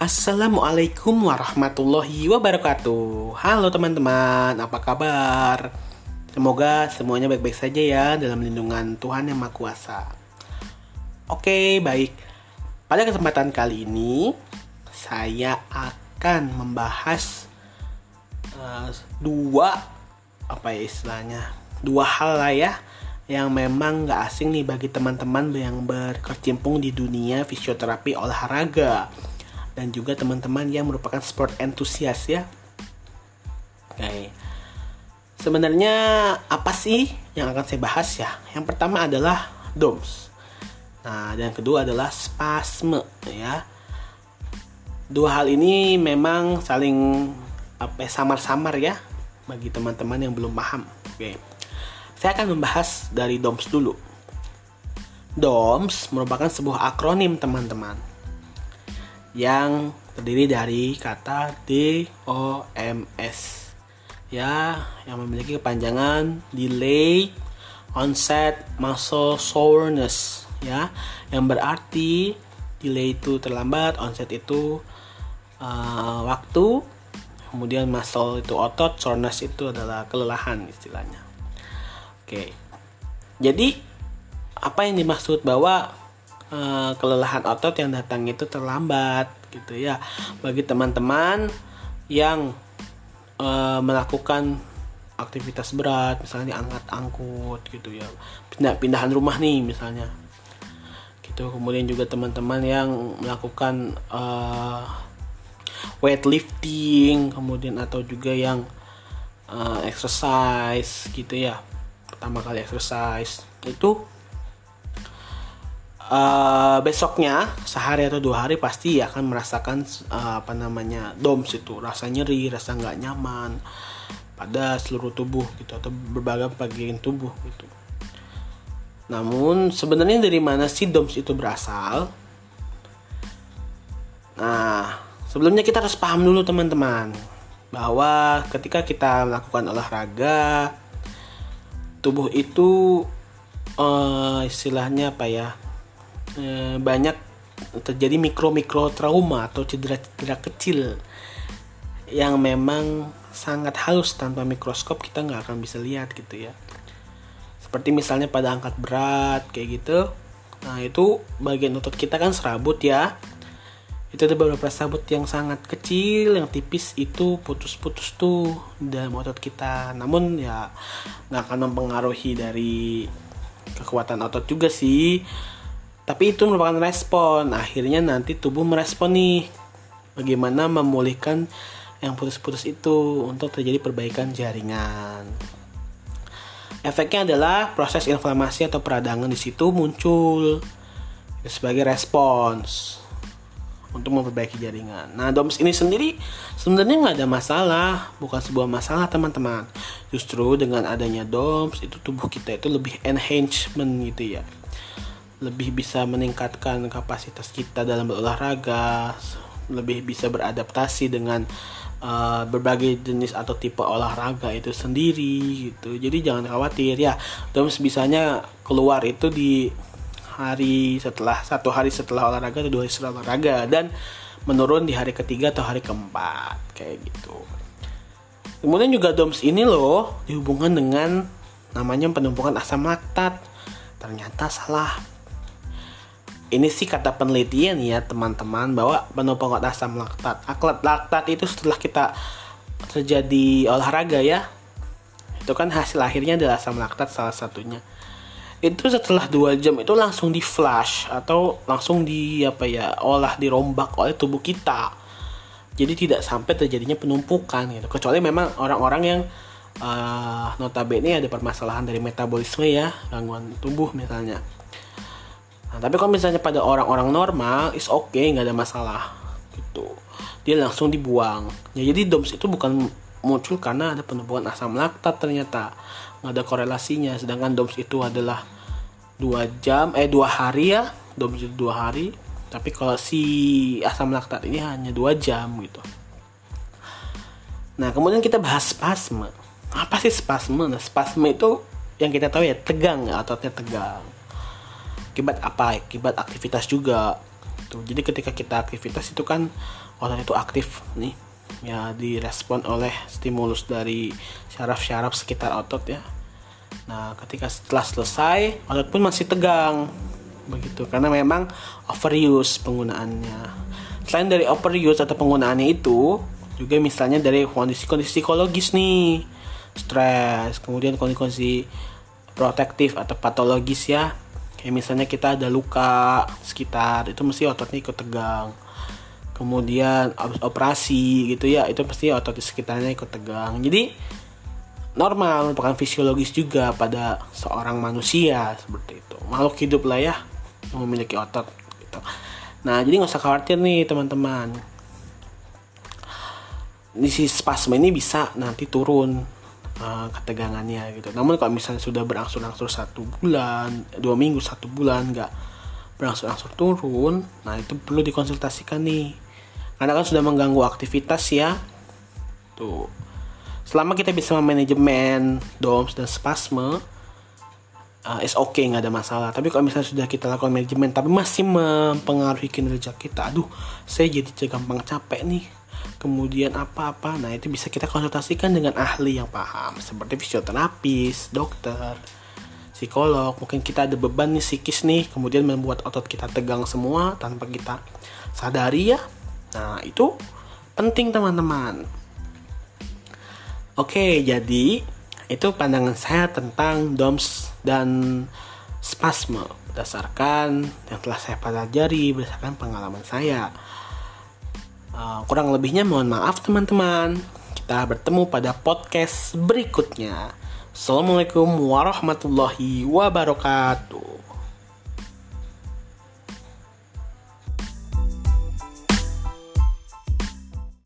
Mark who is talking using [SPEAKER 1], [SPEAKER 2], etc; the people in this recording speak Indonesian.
[SPEAKER 1] Assalamualaikum warahmatullahi wabarakatuh. Halo teman-teman, apa kabar? Semoga semuanya baik-baik saja ya dalam lindungan Tuhan Yang Maha Kuasa. Oke, baik. Pada kesempatan kali ini Saya akan membahas uh, Dua Apa ya istilahnya Dua hal lah ya yang memang gak asing nih bagi teman-teman yang berkecimpung di dunia fisioterapi olahraga dan juga teman-teman yang merupakan sport entusias ya. Oke. Sebenarnya apa sih yang akan saya bahas ya? Yang pertama adalah DOMS. Nah, dan kedua adalah spasme ya. Dua hal ini memang saling apa samar-samar ya bagi teman-teman yang belum paham. Oke. Saya akan membahas dari DOMS dulu. DOMS merupakan sebuah akronim teman-teman yang terdiri dari kata DOMS ya yang memiliki kepanjangan delay onset muscle soreness. Ya yang berarti delay itu terlambat onset itu uh, waktu kemudian muscle itu otot soreness itu adalah kelelahan istilahnya. Oke. Jadi apa yang dimaksud bahwa uh, kelelahan otot yang datang itu terlambat gitu ya. Bagi teman-teman yang uh, melakukan aktivitas berat misalnya diangkat angkut gitu ya. Pindah pindahan rumah nih misalnya. Gitu. Kemudian juga teman-teman yang melakukan uh, weightlifting kemudian atau juga yang uh, exercise gitu ya. Pertama kali exercise. Itu uh, besoknya sehari atau dua hari pasti akan merasakan uh, apa namanya DOMS itu. Rasa nyeri rasa nggak nyaman pada seluruh tubuh gitu atau berbagai bagian tubuh gitu. Namun sebenarnya dari mana sih DOMS itu berasal? Nah sebelumnya kita harus paham dulu teman-teman bahwa ketika kita melakukan olahraga tubuh itu uh, istilahnya apa ya Eh, banyak terjadi mikro-mikro trauma atau cedera-cedera kecil yang memang sangat halus tanpa mikroskop kita nggak akan bisa lihat gitu ya. Seperti misalnya pada angkat berat kayak gitu. Nah itu bagian otot kita kan serabut ya. Itu ada beberapa serabut yang sangat kecil yang tipis itu putus-putus tuh dalam otot kita. Namun ya nggak akan mempengaruhi dari kekuatan otot juga sih tapi itu merupakan respon. Akhirnya nanti tubuh merespon nih bagaimana memulihkan yang putus-putus itu untuk terjadi perbaikan jaringan. Efeknya adalah proses inflamasi atau peradangan di situ muncul sebagai respons untuk memperbaiki jaringan. Nah, DOMS ini sendiri sebenarnya nggak ada masalah, bukan sebuah masalah teman-teman. Justru dengan adanya DOMS itu tubuh kita itu lebih enhancement gitu ya lebih bisa meningkatkan kapasitas kita dalam berolahraga, lebih bisa beradaptasi dengan uh, berbagai jenis atau tipe olahraga itu sendiri gitu. Jadi jangan khawatir ya. DOMS bisanya keluar itu di hari setelah satu hari setelah olahraga atau dua hari setelah olahraga dan menurun di hari ketiga atau hari keempat kayak gitu. Kemudian juga DOMS ini loh dihubungkan dengan namanya penumpukan asam laktat. Ternyata salah ini sih kata penelitian ya teman-teman bahwa penumpukan asam laktat. Aklat laktat itu setelah kita terjadi olahraga ya. Itu kan hasil akhirnya adalah asam laktat salah satunya. Itu setelah dua jam itu langsung di flash atau langsung di apa ya olah dirombak oleh tubuh kita. Jadi tidak sampai terjadinya penumpukan gitu. Kecuali memang orang-orang yang uh, notabene ada permasalahan dari metabolisme ya, gangguan tubuh misalnya tapi kalau misalnya pada orang-orang normal, is okay, nggak ada masalah, gitu. Dia langsung dibuang. Ya, jadi DOMS itu bukan muncul karena ada penumpukan asam laktat ternyata nggak ada korelasinya. Sedangkan DOMS itu adalah dua jam, eh dua hari ya, DOMS itu dua hari. Tapi kalau si asam laktat ini hanya dua jam gitu. Nah, kemudian kita bahas spasme. Apa sih spasme? Nah, spasme itu yang kita tahu ya tegang ya, ototnya tegang akibat apa akibat aktivitas juga tuh jadi ketika kita aktivitas itu kan otot itu aktif nih ya direspon oleh stimulus dari syaraf-syaraf sekitar otot ya. Nah ketika setelah selesai otot pun masih tegang begitu. Karena memang overuse penggunaannya. Selain dari overuse atau penggunaannya itu juga misalnya dari kondisi-kondisi psikologis nih stres kemudian kondisi-kondisi protektif atau patologis ya kayak misalnya kita ada luka sekitar itu mesti ototnya ikut tegang. Kemudian operasi gitu ya itu pasti otot di sekitarnya ikut tegang. Jadi normal merupakan fisiologis juga pada seorang manusia seperti itu. Makhluk hidup lah ya yang memiliki otot gitu. Nah jadi nggak usah khawatir nih teman-teman. Di si spasme ini bisa nanti turun uh, ketegangannya gitu. Namun kalau misalnya sudah berangsur-angsur satu bulan dua minggu satu bulan nggak berangsur-angsur turun nah itu perlu dikonsultasikan nih. Karena kan sudah mengganggu aktivitas ya. Tuh. Selama kita bisa memanajemen DOMS dan spasme uh, is okay nggak ada masalah. Tapi kalau misalnya sudah kita lakukan manajemen tapi masih mempengaruhi kinerja kita aduh saya jadi gampang capek nih kemudian apa-apa nah itu bisa kita konsultasikan dengan ahli yang paham seperti fisioterapis dokter psikolog. Mungkin kita ada beban nih psikis nih kemudian membuat otot kita tegang semua tanpa kita sadari ya. Nah itu penting teman-teman. Oke, jadi itu pandangan saya tentang DOMS dan spasme berdasarkan yang telah saya pelajari berdasarkan pengalaman saya. Uh, kurang lebihnya mohon maaf teman-teman. Kita bertemu pada podcast berikutnya. Assalamualaikum warahmatullahi wabarakatuh.